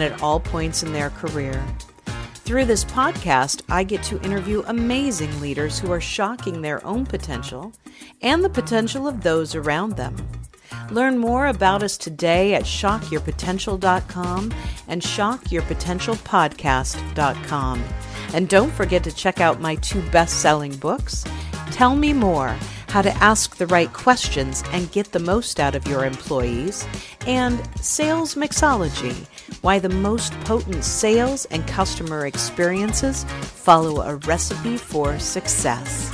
and at all points in their career. Through this podcast, I get to interview amazing leaders who are shocking their own potential and the potential of those around them. Learn more about us today at shockyourpotential.com and shockyourpotentialpodcast.com. And don't forget to check out my two best selling books Tell Me More How to Ask the Right Questions and Get the Most Out of Your Employees, and Sales Mixology Why the Most Potent Sales and Customer Experiences Follow a Recipe for Success.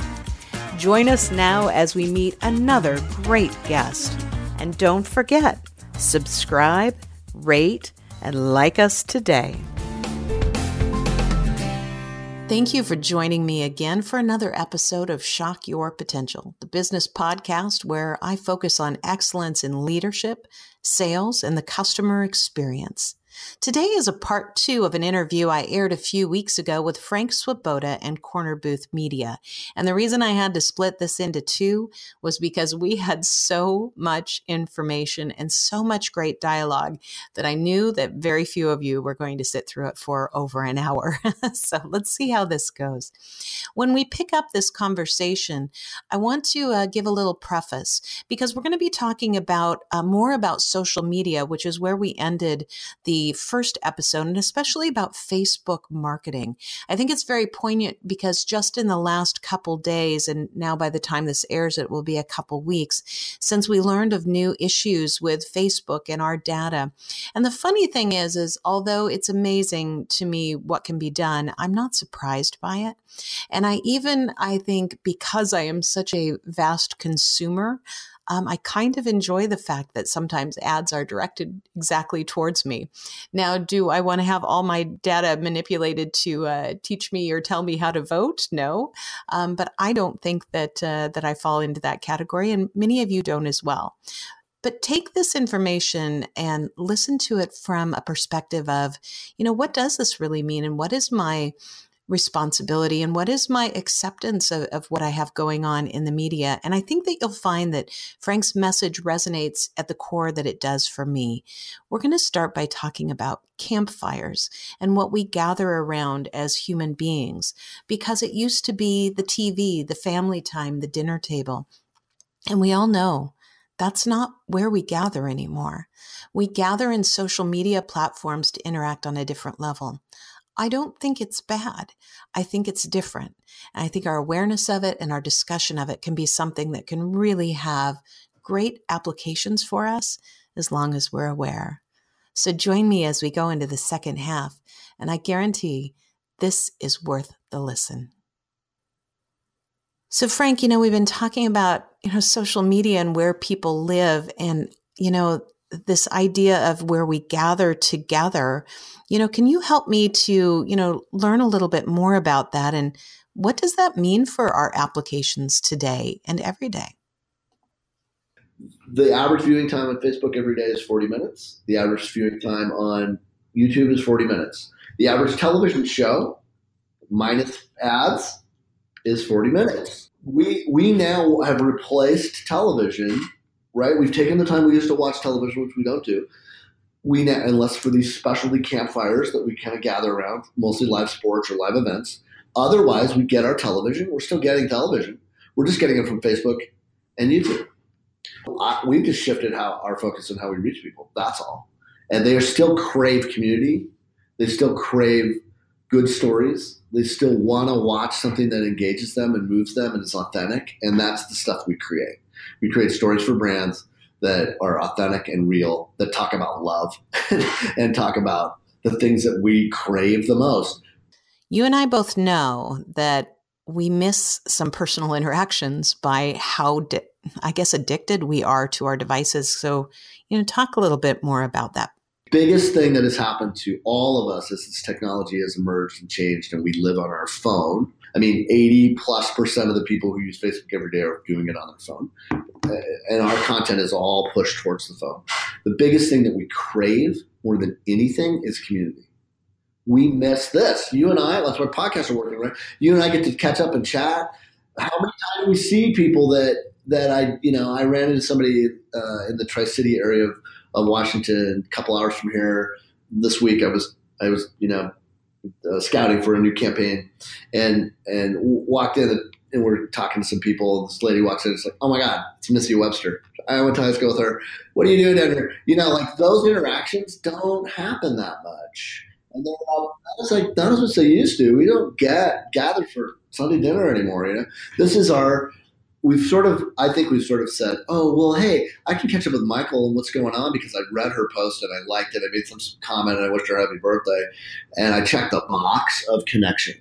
Join us now as we meet another great guest. And don't forget, subscribe, rate, and like us today. Thank you for joining me again for another episode of Shock Your Potential, the business podcast where I focus on excellence in leadership, sales, and the customer experience. Today is a part two of an interview I aired a few weeks ago with Frank Swoboda and Corner Booth Media. And the reason I had to split this into two was because we had so much information and so much great dialogue that I knew that very few of you were going to sit through it for over an hour. so let's see how this goes. When we pick up this conversation, I want to uh, give a little preface because we're going to be talking about uh, more about social media, which is where we ended the first episode, and especially about Facebook marketing. I think it's very poignant because just in the last couple days, and now by the time this airs, it will be a couple weeks since we learned of new issues with Facebook and our data. And the funny thing is, is although it's amazing to me what can be done, I'm not surprised by it. And I even, I think, because I am such a vast consumer um, I kind of enjoy the fact that sometimes ads are directed exactly towards me. Now, do I want to have all my data manipulated to uh, teach me or tell me how to vote? No, um, but I don't think that uh, that I fall into that category, and many of you don't as well. But take this information and listen to it from a perspective of, you know, what does this really mean, and what is my responsibility and what is my acceptance of, of, what I have going on in the media. And I think that you'll find that Frank's message resonates at the core that it does for me. We're going to start by talking about campfires and what we gather around as human beings, because it used to be the TV, the family time, the dinner table. And we all know that's not where we gather anymore. We gather in social media platforms to interact on a different level. I don't think it's bad. I think it's different. And I think our awareness of it and our discussion of it can be something that can really have great applications for us as long as we're aware. So join me as we go into the second half, and I guarantee this is worth the listen. So Frank, you know, we've been talking about, you know, social media and where people live and, you know, this idea of where we gather together you know can you help me to you know learn a little bit more about that? And what does that mean for our applications today and every day? The average viewing time on facebook every day is 40 minutes. The average viewing time on youtube is 40 minutes. The average television show minus ads is 40 minutes. We we now have replaced television right? We've taken the time we used to watch television, which we don't do. We now, unless for these specialty campfires that we kind of gather around, mostly live sports or live events. Otherwise, we get our television. We're still getting television. We're just getting it from Facebook and YouTube. we've just shifted how our focus on how we reach people. That's all. And they still crave community. They still crave good stories. They still want to watch something that engages them and moves them and is authentic. And that's the stuff we create. We create stories for brands that are authentic and real, that talk about love and talk about the things that we crave the most. You and I both know that we miss some personal interactions by how, di- I guess, addicted we are to our devices. So, you know, talk a little bit more about that. Biggest thing that has happened to all of us as this technology has emerged and changed and we live on our phone. I mean, 80 plus percent of the people who use Facebook every day are doing it on their phone. And our content is all pushed towards the phone. The biggest thing that we crave more than anything is community we miss this. You and I, that's why podcasts are working, right? You and I get to catch up and chat. How many times do we see people that that I, you know, I ran into somebody uh, in the Tri City area of, of Washington, a couple hours from here this week. I was, I was, you know, uh, scouting for a new campaign, and and walked in and we're talking to some people. This lady walks in, it's like, oh my god, it's Missy Webster. I went to high school with her. What are you doing down here? You know, like those interactions don't happen that much. And they're not as like not as they used to. We don't get gather for Sunday dinner anymore. You know, this is our. We've sort of, I think we've sort of said, oh well, hey, I can catch up with Michael and what's going on because I read her post and I liked it. I made some comment and I wished her happy birthday, and I checked the box of connection,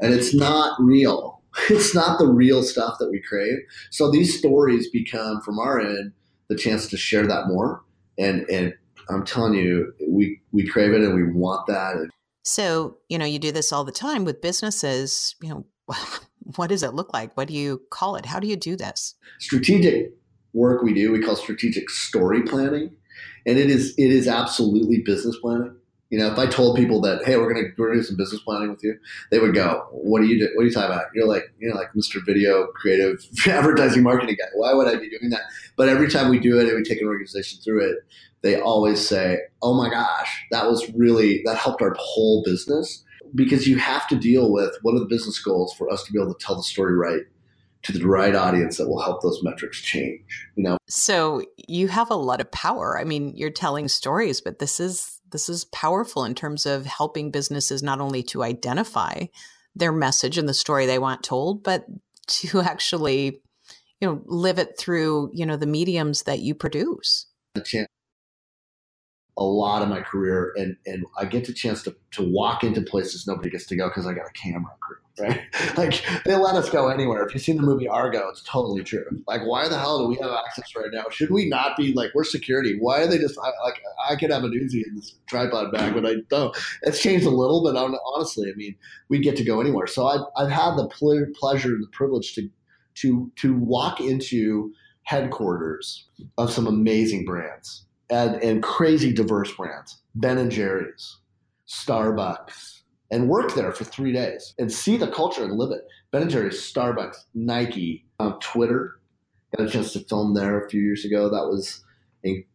and it's not real. It's not the real stuff that we crave. So these stories become, from our end, the chance to share that more and and I'm telling you, we we crave it and we want that. So, you know, you do this all the time with businesses, you know, what does it look like? What do you call it? How do you do this? Strategic work we do, we call strategic story planning. And it is it is absolutely business planning. You know, if I told people that, hey, we're gonna we're gonna do some business planning with you, they would go, "What are you do? What are you talking about? You're like, you know, like Mr. Video Creative Advertising Marketing guy. Why would I be doing that?" But every time we do it and we take an organization through it, they always say, "Oh my gosh, that was really that helped our whole business." Because you have to deal with what are the business goals for us to be able to tell the story right to the right audience that will help those metrics change you know? So you have a lot of power. I mean you're telling stories but this is this is powerful in terms of helping businesses not only to identify their message and the story they want told but to actually you know live it through you know the mediums that you produce a lot of my career and and I get the chance to, to walk into places nobody gets to go because I got a camera crew, right? like they let us go anywhere. If you've seen the movie Argo, it's totally true. Like why the hell do we have access right now? Should we not be like we're security? Why are they just I, like I could have an Uzi in this tripod bag, but I don't. It's changed a little, but honestly, I mean, we get to go anywhere. So I've I've had the ple- pleasure and the privilege to to to walk into headquarters of some amazing brands and, and crazy diverse brands, Ben and Jerry's, Starbucks, and work there for three days and see the culture and live it. Ben and Jerry's, Starbucks, Nike, um, Twitter. Got a chance to film there a few years ago. That was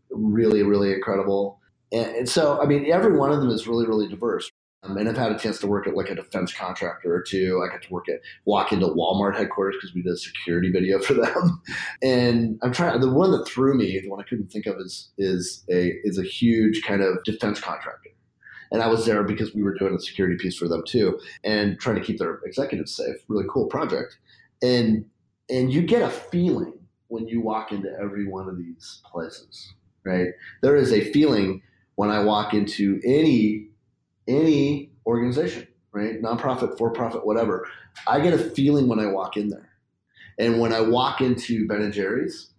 really, really incredible. And, and so, I mean, every one of them is really, really diverse. Um, and I've had a chance to work at like a defense contractor or two. I got to work at walk into Walmart headquarters because we did a security video for them. and I'm trying. The one that threw me, the one I couldn't think of, is is a is a huge kind of defense contractor. And I was there because we were doing a security piece for them too, and trying to keep their executives safe. Really cool project. And and you get a feeling when you walk into every one of these places, right? There is a feeling when I walk into any any organization, right? Nonprofit, for profit, whatever. I get a feeling when I walk in there. And when I walk into Ben and Jerry's,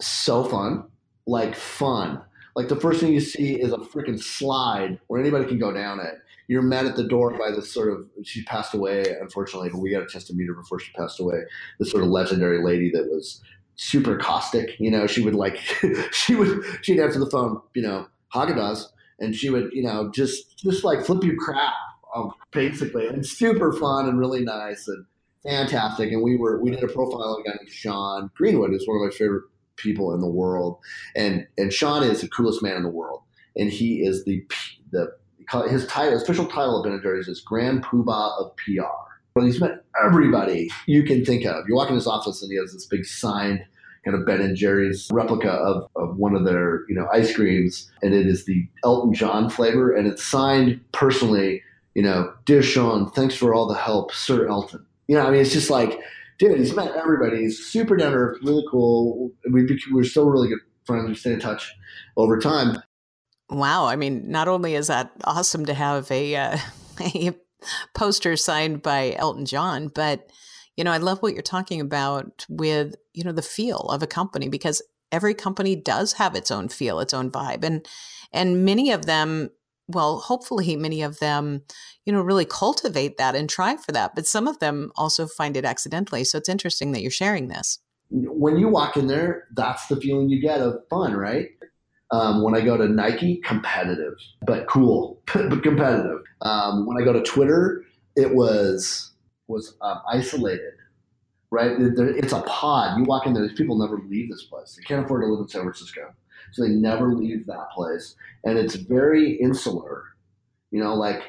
so fun, like fun. Like the first thing you see is a freaking slide where anybody can go down it. You're met at the door by this sort of, she passed away, unfortunately, but we got a chance to meet her before she passed away. This sort of legendary lady that was super caustic. You know, she would like, she would, she'd answer the phone, you know, Haagen-Dazs and she would, you know, just just like flip you crap, um, basically, and super fun and really nice and fantastic. And we were we did a profile on a guy named Sean Greenwood, who's one of my favorite people in the world, and and Sean is the coolest man in the world, and he is the the his title, official title of Ben Jerry's is Grand Poobah of PR. Well, he's met everybody you can think of. You walk in his office and he has this big signed kind of Ben and Jerry's replica of, of one of their, you know, ice creams. And it is the Elton John flavor. And it's signed personally, you know, Dear Sean, thanks for all the help, Sir Elton. You know, I mean, it's just like, dude, he's met everybody. He's super down earth, really cool. We, we're still really good friends. We stay in touch over time. Wow. I mean, not only is that awesome to have a, uh, a poster signed by Elton John, but you know, I love what you're talking about with, you know, the feel of a company because every company does have its own feel, its own vibe. And And many of them, well, hopefully many of them, you know, really cultivate that and try for that. But some of them also find it accidentally. So it's interesting that you're sharing this. When you walk in there, that's the feeling you get of fun, right? Um, when I go to Nike, competitive, but cool, but competitive. Um, when I go to Twitter, it was was um, isolated, right? It's a pod. You walk in there, these people never leave this place. They can't afford to live in San Francisco, so they never leave that place, and it's very insular. You know, like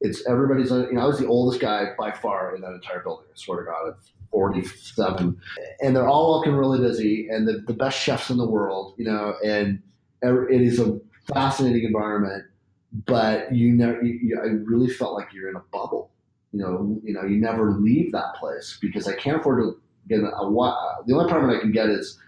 it's everybody's. You know, I was the oldest guy by far in that entire building. I swear to God, it's 47, and they're all looking really busy, and the, the best chefs in the world. You know, and it is a fascinating environment, but you know, you, I really felt like you're in a bubble. You know, you know, you never leave that place because I can't afford to get a, a the only apartment I can get is,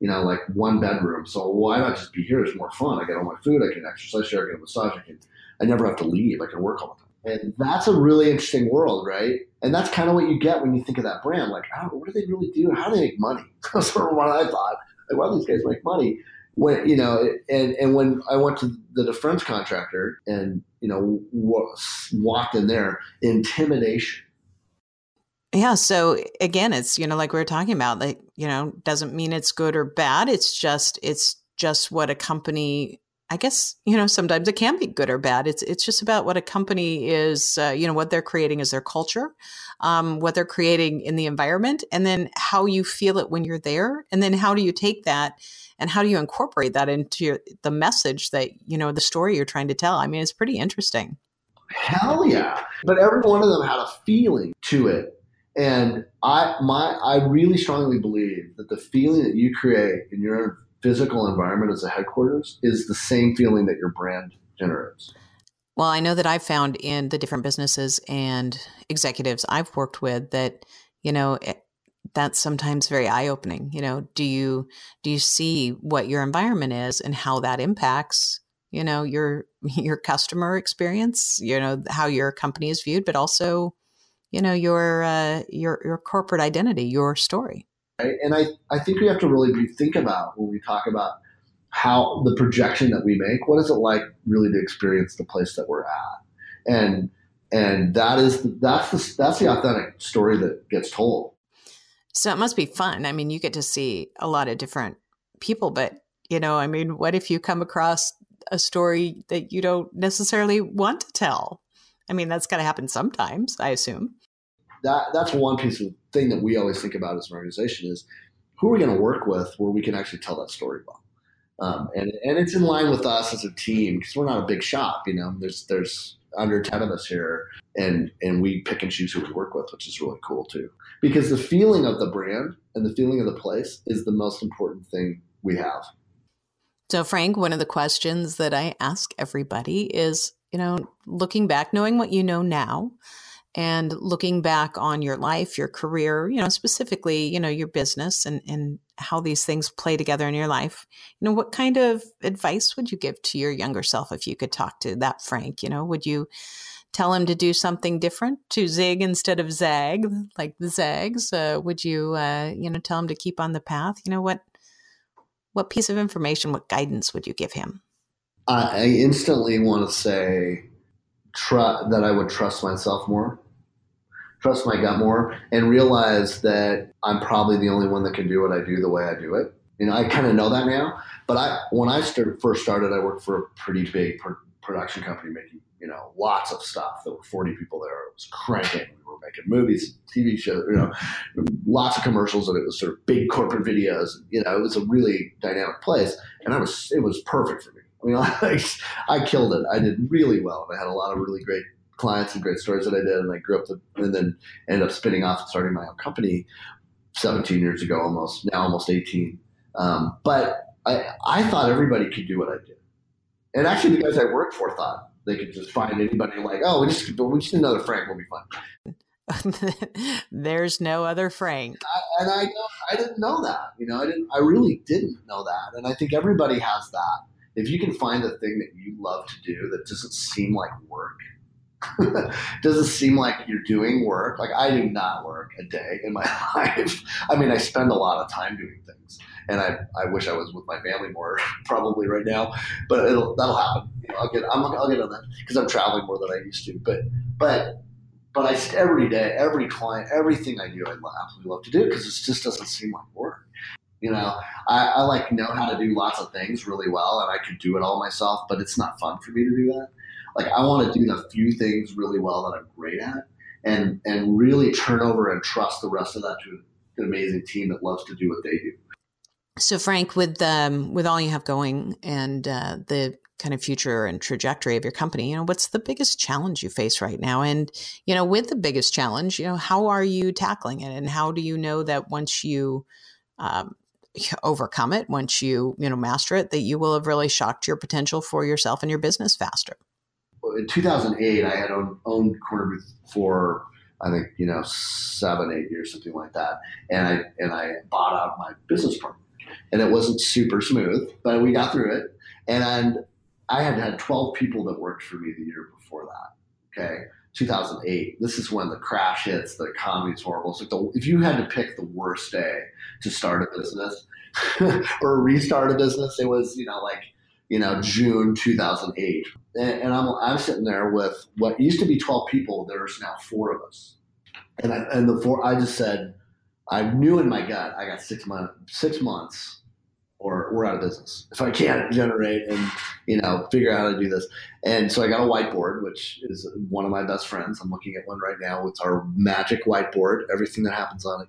you know, like one bedroom. So why not just be here? It's more fun. I get all my food. I can exercise here. I get a massage. I can. I never have to leave. I can work all the time. And that's a really interesting world, right? And that's kind of what you get when you think of that brand. Like, oh, what do they really do? How do they make money? That's sort of what I thought. Like, why do these guys make money? When you know, and and when I went to the defense contractor and you know walked in there, intimidation. Yeah. So again, it's you know like we were talking about, like you know, doesn't mean it's good or bad. It's just it's just what a company I guess you know sometimes it can be good or bad. It's it's just about what a company is, uh, you know, what they're creating is their culture, um, what they're creating in the environment, and then how you feel it when you're there, and then how do you take that and how do you incorporate that into your, the message that you know the story you're trying to tell? I mean it's pretty interesting. Hell yeah. But every one of them had a feeling to it. And i my i really strongly believe that the feeling that you create in your physical environment as a headquarters is the same feeling that your brand generates. Well i know that i've found in the different businesses and executives i've worked with that you know eh, that's sometimes very eye-opening you know? Do you do you see what your environment is and how that impacts you know your your customer experience you know how your company is viewed but also you know your uh, your your corporate identity your story? Right? and i i think we have to really think about when we talk about how the projection that we make what is it like really to experience the place that we're at? And and that is that's the that's the authentic story that gets told so it must be fun. I mean, you get to see a lot of different people, but you know, I mean, what if you come across a story that you don't necessarily want to tell? I mean, that's got to happen sometimes, I assume. That that's one piece of thing that we always think about as an organization is who are we going to work with where we can actually tell that story well. Um, and and it's in line with us as a team because we're not a big shop. You know, there's there's under 10 of us here and and we pick and choose who we work with which is really cool too because the feeling of the brand and the feeling of the place is the most important thing we have. So frank one of the questions that i ask everybody is you know looking back knowing what you know now and looking back on your life your career you know specifically you know your business and and how these things play together in your life you know what kind of advice would you give to your younger self if you could talk to that frank? You know would you tell him to do something different to zig instead of zag like the zags? Uh, would you uh, you know tell him to keep on the path? You know what what piece of information what guidance would you give him? I instantly want to say that i would trust myself more trust my gut more and realize that I'm probably the only one that can do what I do the way I do it. You know, I kind of know that now. But I, when I first started, I worked for a pretty big production company making, you know, lots of stuff. There were 40 people there. It was cranking. We were making movies, TV shows, you know, lots of commercials, and it was sort of big corporate videos. You know, it was a really dynamic place, and I was, it was perfect for me. I mean, I, I killed it. I did really well, and I had a lot of really great clients and great stories that I did, and I grew up to, and then ended up spinning off and starting my own company 17 years ago, almost now almost 18. Um, but I, I thought everybody could do what I did, and actually the guys I worked for thought they could just find anybody like, oh, we just we just need another Frank, we'll be fine. There's no other Frank, I, and I I didn't know that. You know, I didn't. I really didn't know that, and I think everybody has that. If you can find a thing that you love to do that doesn't seem like work, doesn't seem like you're doing work. Like I do not work a day in my life. I mean, I spend a lot of time doing things, and I, I wish I was with my family more probably right now, but it'll that'll happen. You know, I'll get I'm, I'll get on that because I'm traveling more than I used to. But but but I every day, every client, everything I do, I absolutely love to do because it just doesn't seem like work. You know, I, I like know how to do lots of things really well, and I could do it all myself, but it's not fun for me to do that. Like I want to do the few things really well that I'm great at, and and really turn over and trust the rest of that to an amazing team that loves to do what they do. So, Frank, with um, with all you have going and uh, the kind of future and trajectory of your company, you know, what's the biggest challenge you face right now? And you know, with the biggest challenge, you know, how are you tackling it, and how do you know that once you um, overcome it, once you you know master it, that you will have really shocked your potential for yourself and your business faster? in 2008, I had owned, owned Corner Booth for I think you know seven, eight years, something like that, and I and I bought out my business partner, and it wasn't super smooth, but we got through it, and I had had 12 people that worked for me the year before that. Okay. 2008. This is when the crash hits. The economy's horrible. So if you had to pick the worst day to start a business or restart a business, it was you know like you know, June 2008. And, and, I'm, I'm sitting there with what used to be 12 people. There's now four of us. And, I, and the four, I just said, I knew in my gut, I got six months, six months or we're out of business. If I can't generate and, you know, figure out how to do this. And so I got a whiteboard, which is one of my best friends. I'm looking at one right now. It's our magic whiteboard. Everything that happens on it,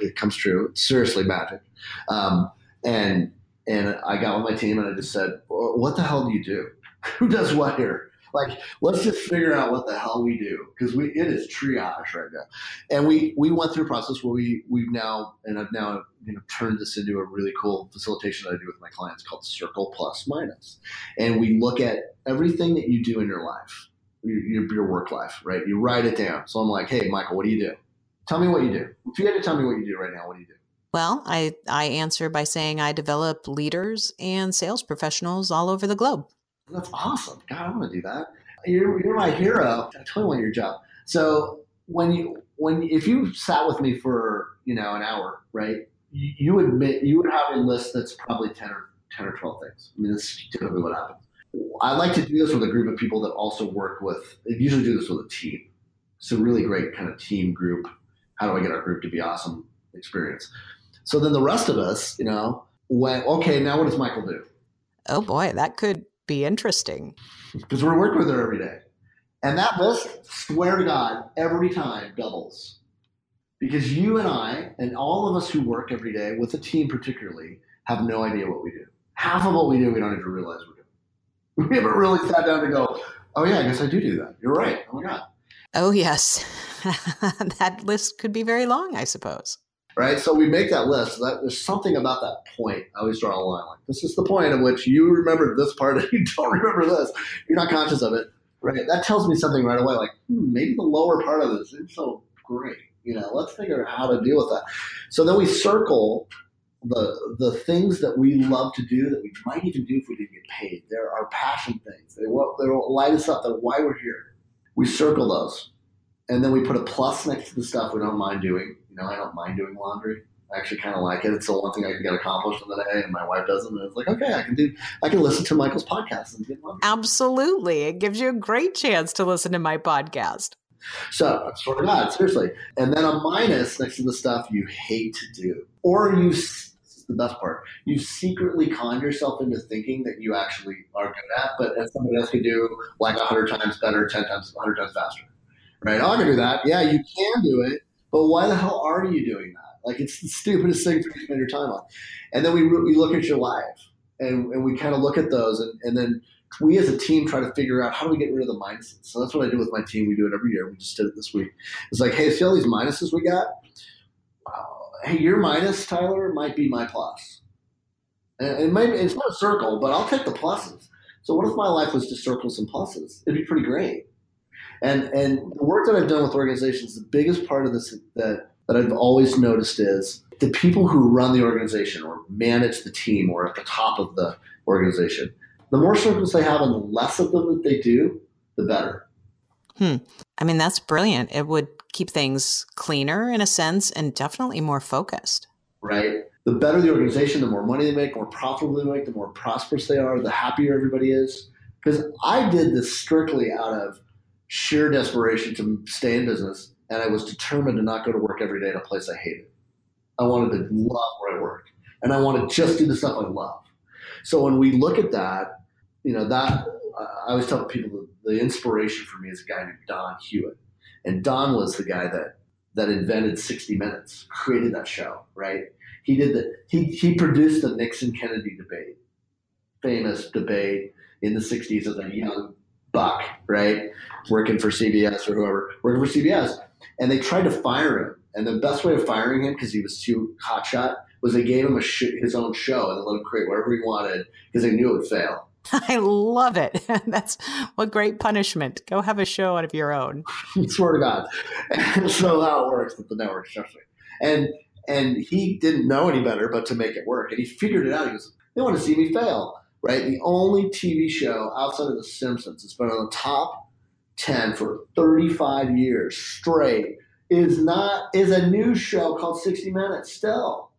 it comes true. It's seriously magic. Um, and and I got with my team and I just said, "What the hell do you do? Who does what here? Like, let's just figure out what the hell we do because we it is triage right now." And we we went through a process where we we've now and I've now you know turned this into a really cool facilitation that I do with my clients called Circle Plus Minus, and we look at everything that you do in your life, your, your work life, right? You write it down. So I'm like, "Hey, Michael, what do you do? Tell me what you do. If you had to tell me what you do right now, what do you do?" Well, I, I answer by saying I develop leaders and sales professionals all over the globe. That's awesome. God, I want to do that. You're, you're my hero. I totally want your job. So when you when if you sat with me for you know an hour, right? You, admit you would have a list that's probably ten or ten or twelve things. I mean, that's typically what happens. I like to do this with a group of people that also work with. I usually do this with a team. It's a really great kind of team group. How do I get our group to be awesome experience? So then the rest of us, you know, went, okay, now what does Michael do? Oh boy, that could be interesting. Because we're working with her every day. And that list, swear to God, every time doubles. Because you and I, and all of us who work every day, with a team particularly, have no idea what we do. Half of what we do, we don't even realize we're doing. We haven't really sat down to go, oh, yeah, I guess I do do that. You're right. Oh, my God. Oh, yes. that list could be very long, I suppose right? So we make that list. That there's something about that point. I always draw a line like this is the point at which you remember this part and you don't remember this. You're not conscious of it, right? That tells me something right away. Like hmm, maybe the lower part of this is so great. You know, let's figure out how to deal with that. So then we circle the the things that we love to do that we might even do if we didn't get paid. There are our passion things. They will, they will light us up. They're why we're here. We circle those, and then we put a plus next to the stuff we don't mind doing know, I don't mind doing laundry. I actually kind of like it. It's the one thing I can get accomplished in the day, and my wife doesn't. And it's like, okay, I can do. I can listen to Michael's podcast and get laundry. Absolutely, it gives you a great chance to listen to my podcast. So, I swear to God, seriously. And then a minus next to the stuff you hate to do, or you. the best part. You secretly con yourself into thinking that you actually are good at, but as somebody else could do like hundred times better, ten times, hundred times faster. Right? Oh, I can do that. Yeah, you can do it but why the hell are you doing that? Like it's the stupidest thing to spend your time on. And then we, we look at your life and, and we kind of look at those and, and then we as a team try to figure out how do we get rid of the minuses. So that's what I do with my team. We do it every year. We just did it this week. It's like, hey, see all these minuses we got? Hey, your minus, Tyler, might be my plus. And it might, it's not a circle, but I'll take the pluses. So what if my life was just circles and pluses? It'd be pretty great. And and the work that I've done with organizations, the biggest part of this that that I've always noticed is the people who run the organization or manage the team or at the top of the organization, the more circles they have and the less of them that they do, the better. Hmm. I mean, that's brilliant. It would keep things cleaner in a sense and definitely more focused. Right. The better the organization, the more money they make, the more profitable they make, the more prosperous they are, the happier everybody is. Because I did this strictly out of sheer desperation to stay in business, and I was determined to not go to work every day in a place I hated. I wanted to love where I work, and I want to just do the stuff I love. So when we look at that, you know, that I always tell people the, the inspiration for me is a guy named Don Hewitt, and Don was the guy that that invented 60 Minutes, created that show, right? He did the he he produced the Nixon Kennedy debate, famous debate in the 60s as a young buck, right? Working for CBS or whoever, working for CBS. And they tried to fire him. And the best way of firing him, because he was too hotshot, was they gave him sh- his own show and let him create whatever he wanted because they knew it would fail. I love it. That's what great punishment. Go have a show out of your own. swear to God. And so how it works with the network, especially. And and he didn't know any better but to make it work. And he figured it out. He goes, they want to see me fail right? The only TV show outside of The Simpsons that's been on the top 10 for 35 years straight is not is a news show called 60 Minutes still.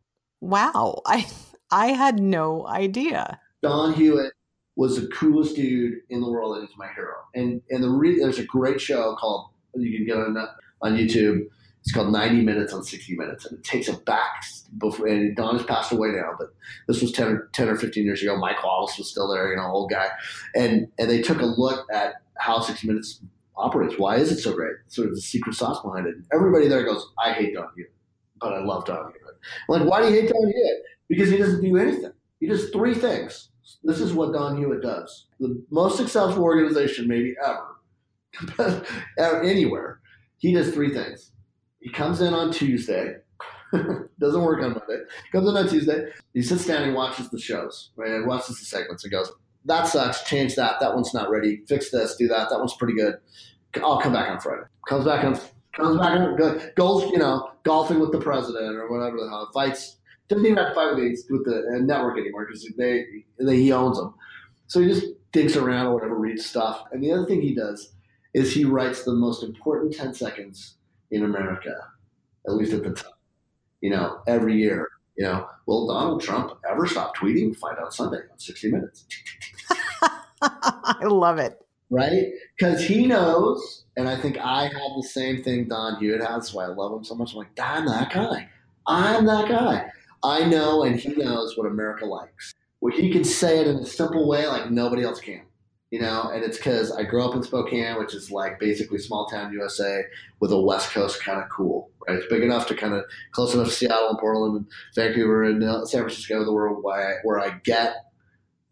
Wow. I I had no idea. Don Hewitt was the coolest dude in the world and he's my hero. And and the re- there's a great show called you can get on on YouTube it's called 90 Minutes on 60 Minutes, and it takes it back before. And Don has passed away now, but this was 10 or 10 or 15 years ago. Mike Wallace was still there, you know, old guy, and and they took a look at how 60 Minutes operates. Why is it so great? Sort of the secret sauce behind it. Everybody there goes, I hate Don Hewitt, but I love Don Hewitt. I'm like, why do you hate Don Hewitt? Because he doesn't do anything. He does three things. This is what Don Hewitt does. The most successful organization maybe ever, anywhere. He does three things he comes in on Tuesday. Doesn't work on Monday. Comes in on Tuesday. He sits down and watches the shows, right? And watches the segments and goes, that sucks. Change that. That one's not ready. Fix this. Do that. That one's pretty good. I'll come back on Friday. Comes back on. Comes back on. Goes, you know, golfing with the president or whatever the hell. Fights. Doesn't even have to fight with the, with the uh, network anymore because they, they he owns them. So he just digs around or whatever, reads stuff. And the other thing he does is he writes the most important ten seconds in America, at least at the time. You know, every year. You know, will Donald Trump ever stop tweeting? Find out Sunday on 60 Minutes. I love it. Right? Because he knows, and I think I have the same thing Don Hewitt has, that's why I love him so much. I'm like, I'm that guy. I'm that guy. I know and he knows what America likes. Where he can say it in a simple way like nobody else can you know, and it's because I grew up in Spokane, which is like basically small town USA with a West Coast kind of cool, right? It's big enough to kind of close enough to Seattle and Portland and Vancouver and uh, San Francisco, the world where I, where I get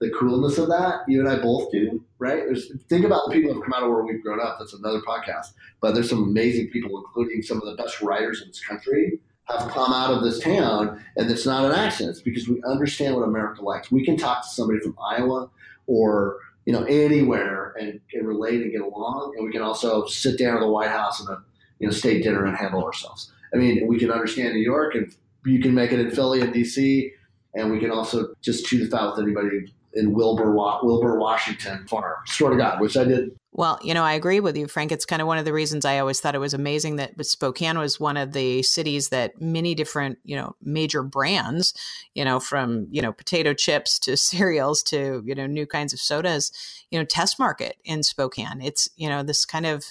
the coolness of that. You and I both do, right? There's, think about the people who have come out of where we've grown up. That's another podcast. But there's some amazing people, including some of the best writers in this country, have come out of this town, and it's not an accident. It's because we understand what America likes. We can talk to somebody from Iowa or you know, anywhere and, and relate and get along. And we can also sit down at the White House and a you know state dinner and handle ourselves. I mean, we can understand New York, and you can make it in Philly and DC, and we can also just chew the fat with anybody in Wilbur, Wilbur, Washington farm. Sort of God, which I did well, you know, I agree with you, Frank. It's kind of one of the reasons I always thought it was amazing that Spokane was one of the cities that many different, you know, major brands, you know, from, you know, potato chips to cereals to, you know, new kinds of sodas, you know, test market in Spokane. It's, you know, this kind of,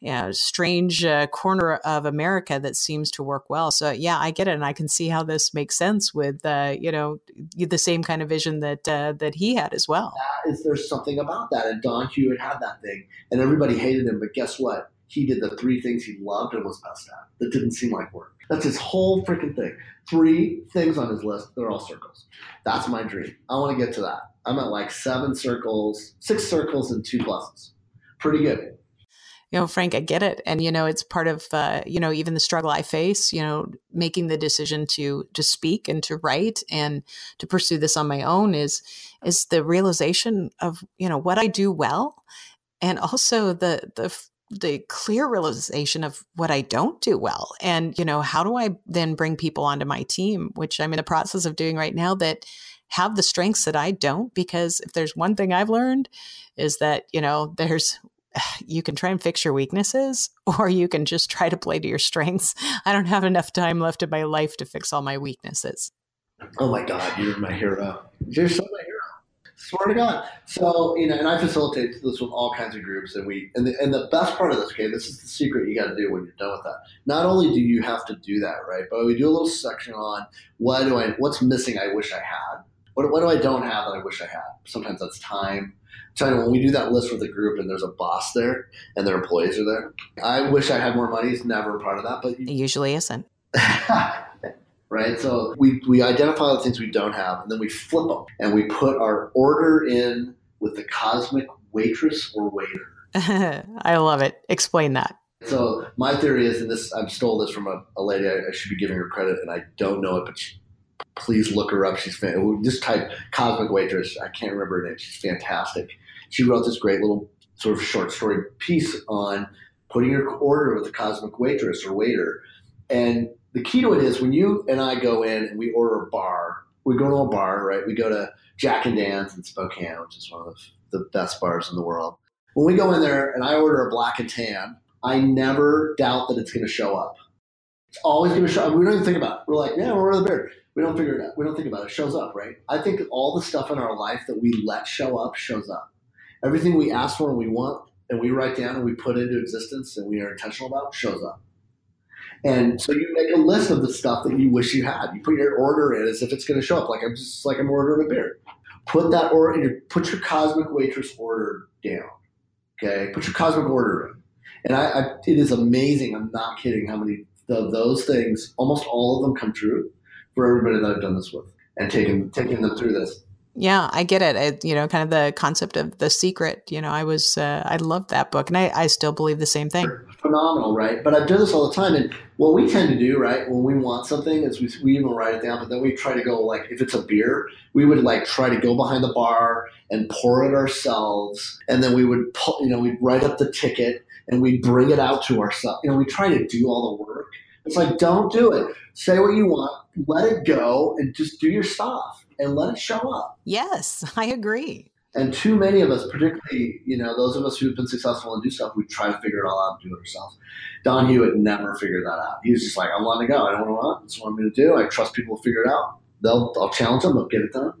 you know, strange uh, corner of America that seems to work well. So yeah, I get it, and I can see how this makes sense with uh, you know the same kind of vision that uh, that he had as well. Is, there's something about that, and Don Hewitt had that thing, and everybody hated him, but guess what? He did the three things he loved and was best at. That didn't seem like work. That's his whole freaking thing. Three things on his list. They're all circles. That's my dream. I want to get to that. I'm at like seven circles, six circles, and two pluses. Pretty good you know, Frank, I get it. And, you know, it's part of, uh, you know, even the struggle I face, you know, making the decision to, to speak and to write and to pursue this on my own is, is the realization of, you know, what I do well. And also the, the, the clear realization of what I don't do well. And, you know, how do I then bring people onto my team, which I'm in the process of doing right now that have the strengths that I don't? Because if there's one thing I've learned is that, you know, there's you can try and fix your weaknesses or you can just try to play to your strengths. I don't have enough time left in my life to fix all my weaknesses. Oh my God, you're my hero. You're so my hero. Swear to God. So, you know, and I facilitate this with all kinds of groups. And we, and the, and the best part of this, okay, this is the secret you got to do when you're done with that. Not only do you have to do that, right, but we do a little section on what do I, what's missing I wish I had. What, what do I don't have that I wish I had? Sometimes that's time. So when we do that list with a group and there's a boss there and their employees are there, I wish I had more money. It's never a part of that, but it usually isn't. right? So we, we identify the things we don't have and then we flip them and we put our order in with the cosmic waitress or waiter. I love it. Explain that. So my theory is, and this I stole this from a, a lady. I, I, should be giving her credit, and I don't know it, but she, please look her up. She's fan- just type cosmic waitress. I can't remember her name. She's fantastic. She wrote this great little sort of short story piece on putting your order with a cosmic waitress or waiter, and the key to it is when you and I go in and we order a bar, we go to a bar, right? We go to Jack and Dan's in Spokane, which is one of the best bars in the world. When we go in there and I order a black and tan, I never doubt that it's going to show up. It's always going to show up. We don't even think about it. We're like, yeah, we're the beer. We don't figure it out. We don't think about it. It shows up, right? I think all the stuff in our life that we let show up shows up. Everything we ask for and we want and we write down and we put into existence and we are intentional about shows up. And so you make a list of the stuff that you wish you had. You put your order in as if it's going to show up. Like I'm just like I'm ordering a beer. Put that order in your put your cosmic waitress order down. Okay, put your cosmic order in. And I, I it is amazing. I'm not kidding. How many of those things? Almost all of them come true for everybody that I've done this with and taken taking them through this. Yeah, I get it. it. You know, kind of the concept of the secret. You know, I was, uh, I loved that book, and I, I still believe the same thing. Phenomenal, right? But I do this all the time, and what we tend to do, right, when we want something, is we, we even write it down, but then we try to go like, if it's a beer, we would like try to go behind the bar and pour it ourselves, and then we would, pull, you know, we'd write up the ticket and we'd bring it out to ourselves. You know, we try to do all the work. It's like, don't do it. Say what you want, let it go, and just do your stuff and let it show up. Yes, I agree. And too many of us, particularly, you know, those of us who've been successful and do stuff, we try to figure it all out and do it ourselves. Don Hewitt never figured that out. He was just like, I'm letting go. I don't want to. This is what I'm going to do. I trust people to figure it out. They'll, I'll challenge them. They'll get it done.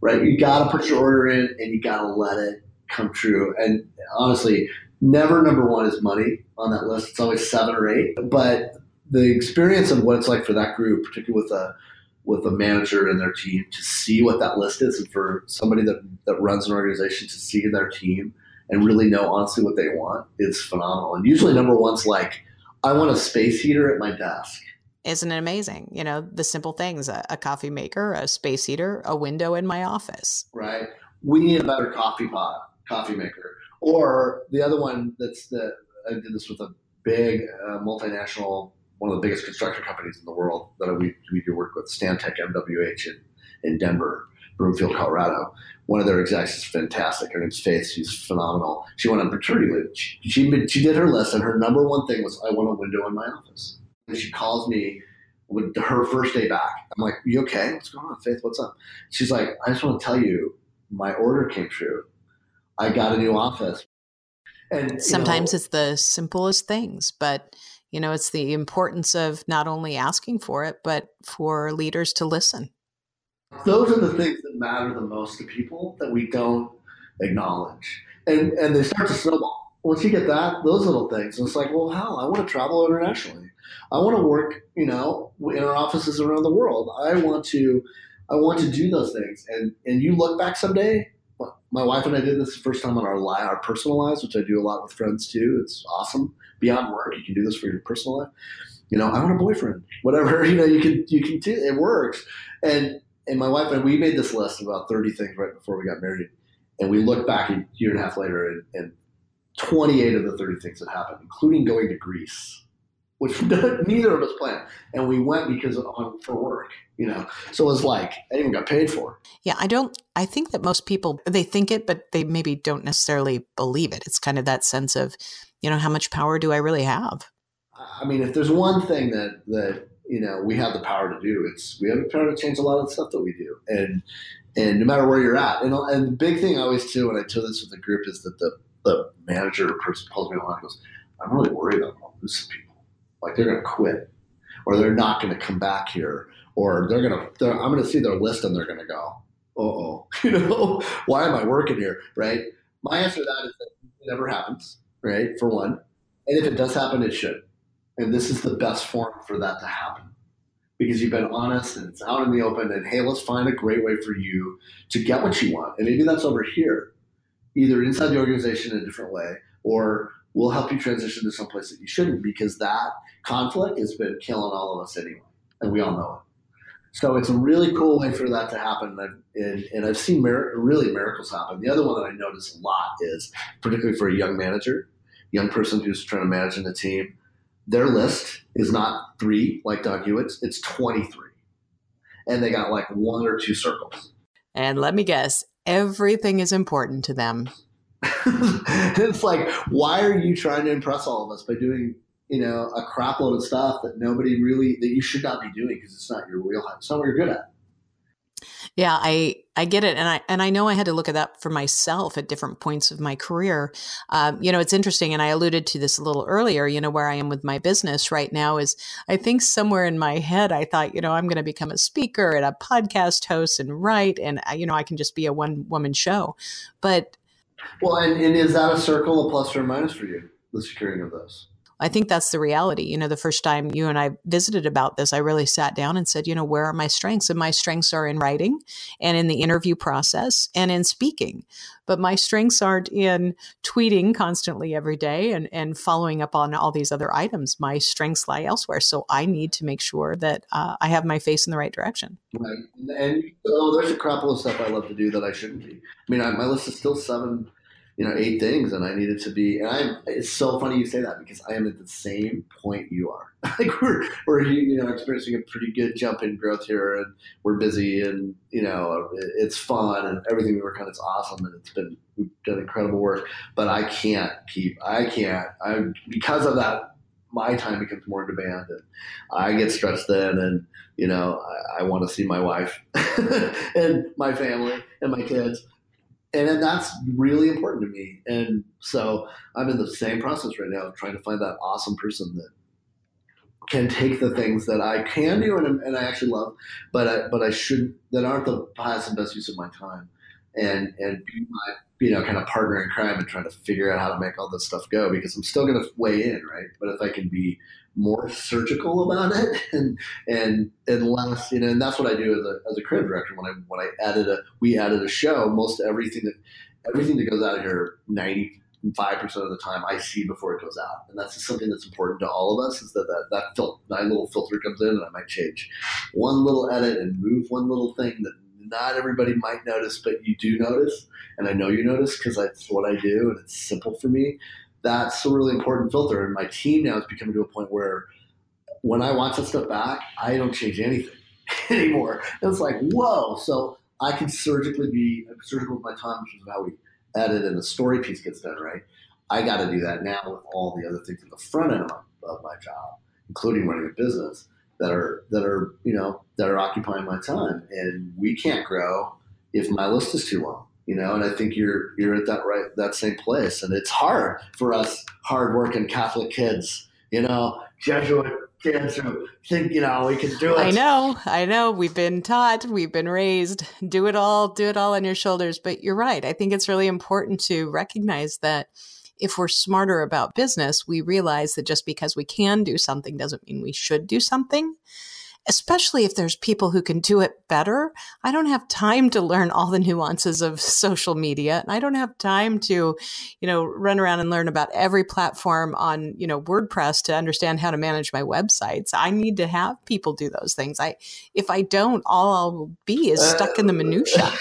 Right? You got to put your order in, and you got to let it come true. And honestly, never number one is money on that list. It's always seven or eight. But the experience of what it's like for that group, particularly with a with a manager and their team to see what that list is, and for somebody that that runs an organization to see their team and really know honestly what they want is phenomenal. And usually, number one's like, I want a space heater at my desk. Isn't it amazing? You know, the simple things a, a coffee maker, a space heater, a window in my office. Right. We need a better coffee pot, coffee maker. Or the other one that's the, I did this with a big uh, multinational one of the biggest construction companies in the world that we, we do work with, Stantec MWH in, in Denver, Broomfield, Colorado. One of their execs is fantastic. Her name's Faith. She's phenomenal. She went on paternity leave. She, she, she did her list, and her number one thing was, I want a window in my office. And she calls me with her first day back. I'm like, you okay? What's going on, Faith? What's up? She's like, I just want to tell you, my order came true. I got a new office. And sometimes know, it's the simplest things, but you know, it's the importance of not only asking for it, but for leaders to listen. Those are the things that matter the most to people that we don't acknowledge. And, and they start to snowball. Once you get that, those little things, it's like, well, hell, I want to travel internationally. I want to work, you know, in our offices around the world. I want to, I want to do those things. And and you look back someday. My wife and I did this the first time on our li- our personal lives, which I do a lot with friends too. It's awesome beyond work. You can do this for your personal life. You know, I want a boyfriend. Whatever you know, you can you can do. It works. And and my wife and we made this list of about thirty things right before we got married, and we looked back a year and a half later, and, and 28 of the 30 things that happened, including going to Greece, which neither of us planned. And we went because on for work, you know. So it was like I even got paid for. Yeah, I don't I think that most people they think it, but they maybe don't necessarily believe it. It's kind of that sense of you know, how much power do I really have? I mean, if there's one thing that that you know we have the power to do, it's we have the power to change a lot of the stuff that we do, and and no matter where you're at, and and the big thing I always do when I tell this with the group is that the the manager or person pulls me along and goes, I'm really worried I'm going to lose some people. Like they're going to quit or they're not going to come back here or they're going to, I'm going to see their list and they're going to go, "Uh oh, you know, why am I working here? Right. My answer to that is that it never happens, right? For one. And if it does happen, it should. And this is the best form for that to happen because you've been honest and it's out in the open and hey, let's find a great way for you to get what you want. And maybe that's over here, either inside the organization in a different way or we'll help you transition to someplace that you shouldn't because that conflict has been killing all of us anyway. And we all know it. So it's a really cool way for that to happen, and I've, and, and I've seen mir- really miracles happen. The other one that I notice a lot is, particularly for a young manager, young person who's trying to manage in a team, their list is not three like Doug Hewitt's; it's twenty three, and they got like one or two circles. And let me guess, everything is important to them. it's like, why are you trying to impress all of us by doing you know, a crap load of stuff that nobody really that you should not be doing because it's not your wheelhouse. It's not what you're good at. Yeah, I I get it, and I and I know I had to look at that for myself at different points of my career. Um, you know, it's interesting, and I alluded to this a little earlier. You know, where I am with my business right now is I think somewhere in my head I thought, you know, I'm going to become a speaker and a podcast host and write, and uh, you know, I can just be a one woman show. But well, and, and is that a circle, a plus or a minus for you? The securing of those. I think that's the reality. You know, the first time you and I visited about this, I really sat down and said, you know, where are my strengths? And my strengths are in writing and in the interview process and in speaking. But my strengths aren't in tweeting constantly every day and, and following up on all these other items. My strengths lie elsewhere. So I need to make sure that uh, I have my face in the right direction. Right. And oh, there's a crap of stuff I love to do that I shouldn't be. I mean, I, my list is still seven you know, eight things, and I needed to be. And I, it's so funny you say that because I am at the same point you are. like we're we're you know experiencing a pretty good jump in growth here, and we're busy, and you know it's fun, and everything we work on is awesome, and it's been we've done incredible work. But I can't keep. I can't. I because of that. My time becomes more demand, and I get stressed then, and you know I, I want to see my wife and my family and my kids and that's really important to me. And so I'm in the same process right now, trying to find that awesome person that can take the things that I can do and, and I actually love, but I, but I should that aren't the highest and best use of my time, and and be my you know kind of partner in crime and trying to figure out how to make all this stuff go because I'm still going to weigh in right, but if I can be more surgical about it and and and less you know and that's what I do as a as a creative director. When I when I added a we added a show most everything that everything that goes out here ninety five percent of the time I see before it goes out. And that's something that's important to all of us is that that, that fil- that little filter comes in and I might change one little edit and move one little thing that not everybody might notice but you do notice. And I know you notice because that's what I do and it's simple for me that's a really important filter. And my team now is becoming to a point where when I watch that stuff back, I don't change anything anymore. it's like, whoa. So I can surgically be surgical with my time, which is how we edit and the story piece gets done right. I got to do that now with all the other things at the front end of of my job, including running a business that are that are you know that are occupying my time. And we can't grow if my list is too long you know and i think you're you're at that right that same place. And it's hard for us hardworking catholic kids you know jesuit kids who think you know we can do it. I know i know. We've been taught we've been raised. Do it all do it all on your shoulders. But you're right. I think it's really important to recognize that if we're smarter about business we realize that just because we can do something doesn't mean we should do something especially if there's people who can do it better. I don't have time to learn all the nuances of social media. And I don't have time to, you know, run around and learn about every platform on, you know, WordPress to understand how to manage my websites. I need to have people do those things. I if I don't, all I'll be is stuck in the uh, minutia.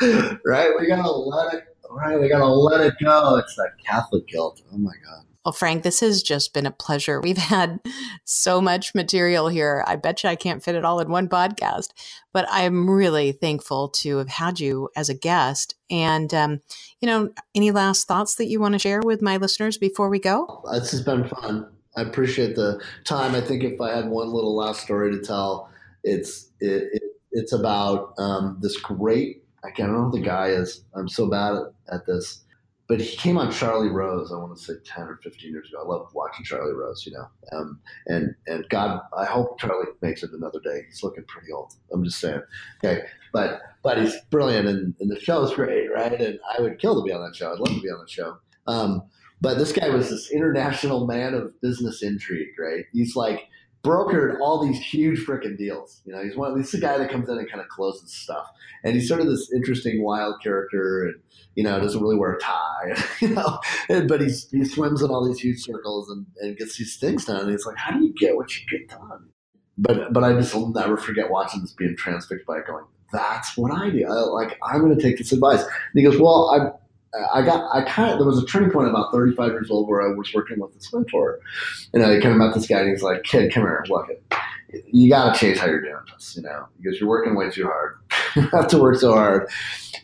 right? We gotta let it right, we gotta let it go. It's that Catholic guilt. Oh my God. Well, Frank, this has just been a pleasure. We've had so much material here. I bet you I can't fit it all in one podcast, but I'm really thankful to have had you as a guest. And, um, you know, any last thoughts that you want to share with my listeners before we go? This has been fun. I appreciate the time. I think if I had one little last story to tell, it's it, it, it's about um, this great. I can't know who the guy is. I'm so bad at, at this but he came on Charlie Rose. I want to say ten or fifteen years ago. I love watching Charlie Rose, you know. Um, and and God, I hope Charlie makes it another day. He's looking pretty old. I'm just saying. Okay, but but he's brilliant, and, and the show's great, right? And I would kill to be on that show. I'd love to be on that show. Um, but this guy was this international man of business intrigue, right? He's like brokered all these huge freaking deals. You know, he's one. He's the guy that comes in and kind of closes stuff, and he's sort of this interesting, wild character, and you know, doesn't really wear a tie, you know, and, but he's he swims in all these huge circles and, and gets these things done. And it's like, how do you get what you get done? But but I just will never forget watching this being transfixed by it, going, that's what I do. I, like I'm going to take this advice. And he goes, well, I got, I kind of, there was a turning point about 35 years old where I was working with this mentor. And I kind of met this guy and he's like, kid, come here, look it. You got to change how you're doing this, you know, because you're working way too hard. you have to work so hard.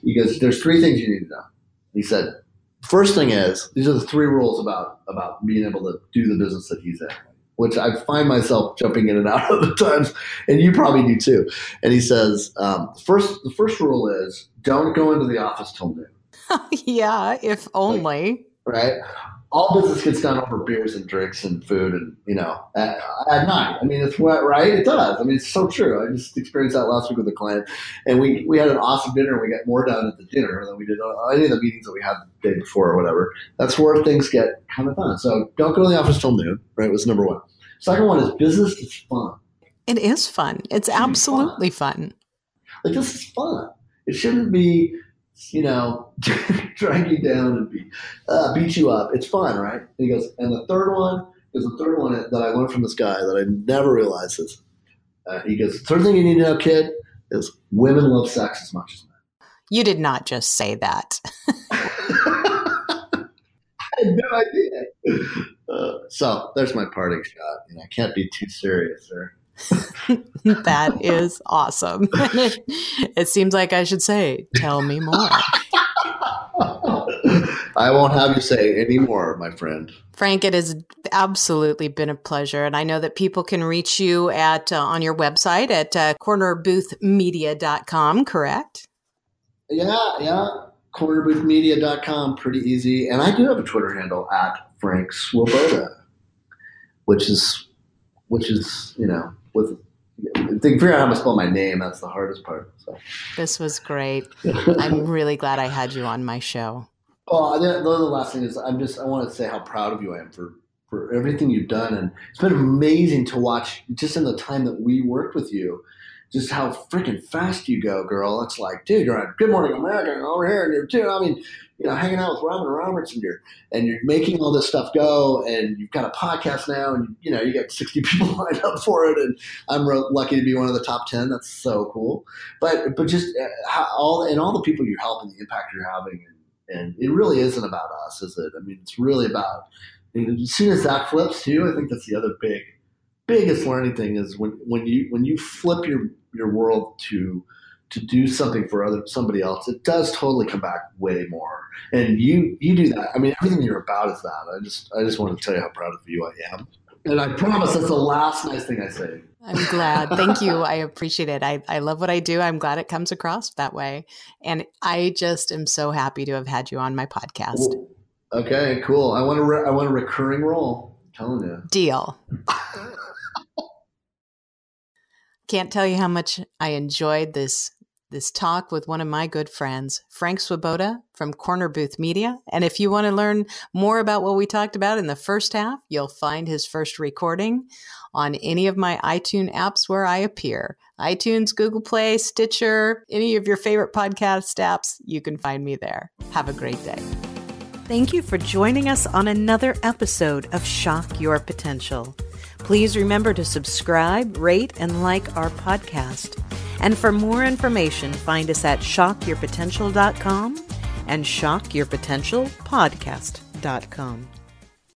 He goes, there's three things you need to know. He said, first thing is, these are the three rules about, about being able to do the business that he's in which I find myself jumping in and out of the times, and you probably do too. And he says, um, first, the first rule is don't go into the office till noon. yeah, if only. Like, right? All business gets done over beers and drinks and food and, you know, at, at night. I mean, it's what, right? It does. I mean, it's so true. I just experienced that last week with a client. And we, we had an awesome dinner. And we got more done at the dinner than we did any of the meetings that we had the day before or whatever. That's where things get kind of fun. So don't go to the office till noon, right? Was number one. Second one is business is fun. It is fun. It's absolutely fun. fun. Like, this is fun. It shouldn't be you know, drag you down and be, uh, beat you up. It's fun, right? And he goes, and the third one is the third one that I learned from this guy that I never realized this. Uh, he goes, third thing you need to know, kid, is women love sex as much as men. You did not just say that. I had no idea. Uh, so there's my parting shot. You know, I can't be too serious, sir. that is awesome. It, it, seems like I should say, tell me more. I won't have you say any more, my friend. Frank, it has absolutely been a pleasure. And I know that people can reach you at uh, on your website at uh, cornerboothmedia.com, correct? Yeah, yeah. Cornerboothmedia.com, pretty easy. And I do have a Twitter handle at Frank Swoboda, which is, which is, you know, with figure out how to spell my name. That's the hardest part. So. This was great. I'm really glad I had you on my show. Oh, the, the last thing is I'm just I want to say how proud of you I am for for everything you've done, and it's been amazing to watch just in the time that we worked with you just how freaking fast you go, girl. It's like, dude, you're on Good Morning America over here, and you're too. I mean, you know, hanging out with Robin Roberts, and you're and you're making all this stuff go, and you've got a podcast now, and you know, you got 60 people lined up for it, and I'm real lucky to be one of the top 10. That's so cool. But but just uh, how, all and all the people you help and the impact you're having, and, and it really isn't about us, is it? I mean, it's really about as soon as that flips too. I think that's the other big biggest learning thing is when, when you when you flip your your world to to do something for other somebody else, it does totally come back way more. And you you do that. I mean, everything you're about is that. I just I just want to tell you how proud of you I am. And I promise that's the last nice thing I say. I'm glad. Thank you. I appreciate it. I, I love what I do. I'm glad it comes across that way. And I just am so happy to have had you on my podcast. Okay, cool. I want a re- I want a recurring role. I'm telling you. Deal. Can't tell you how much I enjoyed this this talk with one of my good friends, Frank Swoboda from Corner Booth Media. And if you want to learn more about what we talked about in the first half, you'll find his first recording on any of my iTunes apps where I appear. iTunes, Google Play, Stitcher, any of your favorite podcast apps, you can find me there. Have a great day. Thank you for joining us on another episode of Shock Your Potential. Please remember to subscribe, rate, and like our podcast. And for more information, find us at shockyourpotential.com and shockyourpotentialpodcast.com.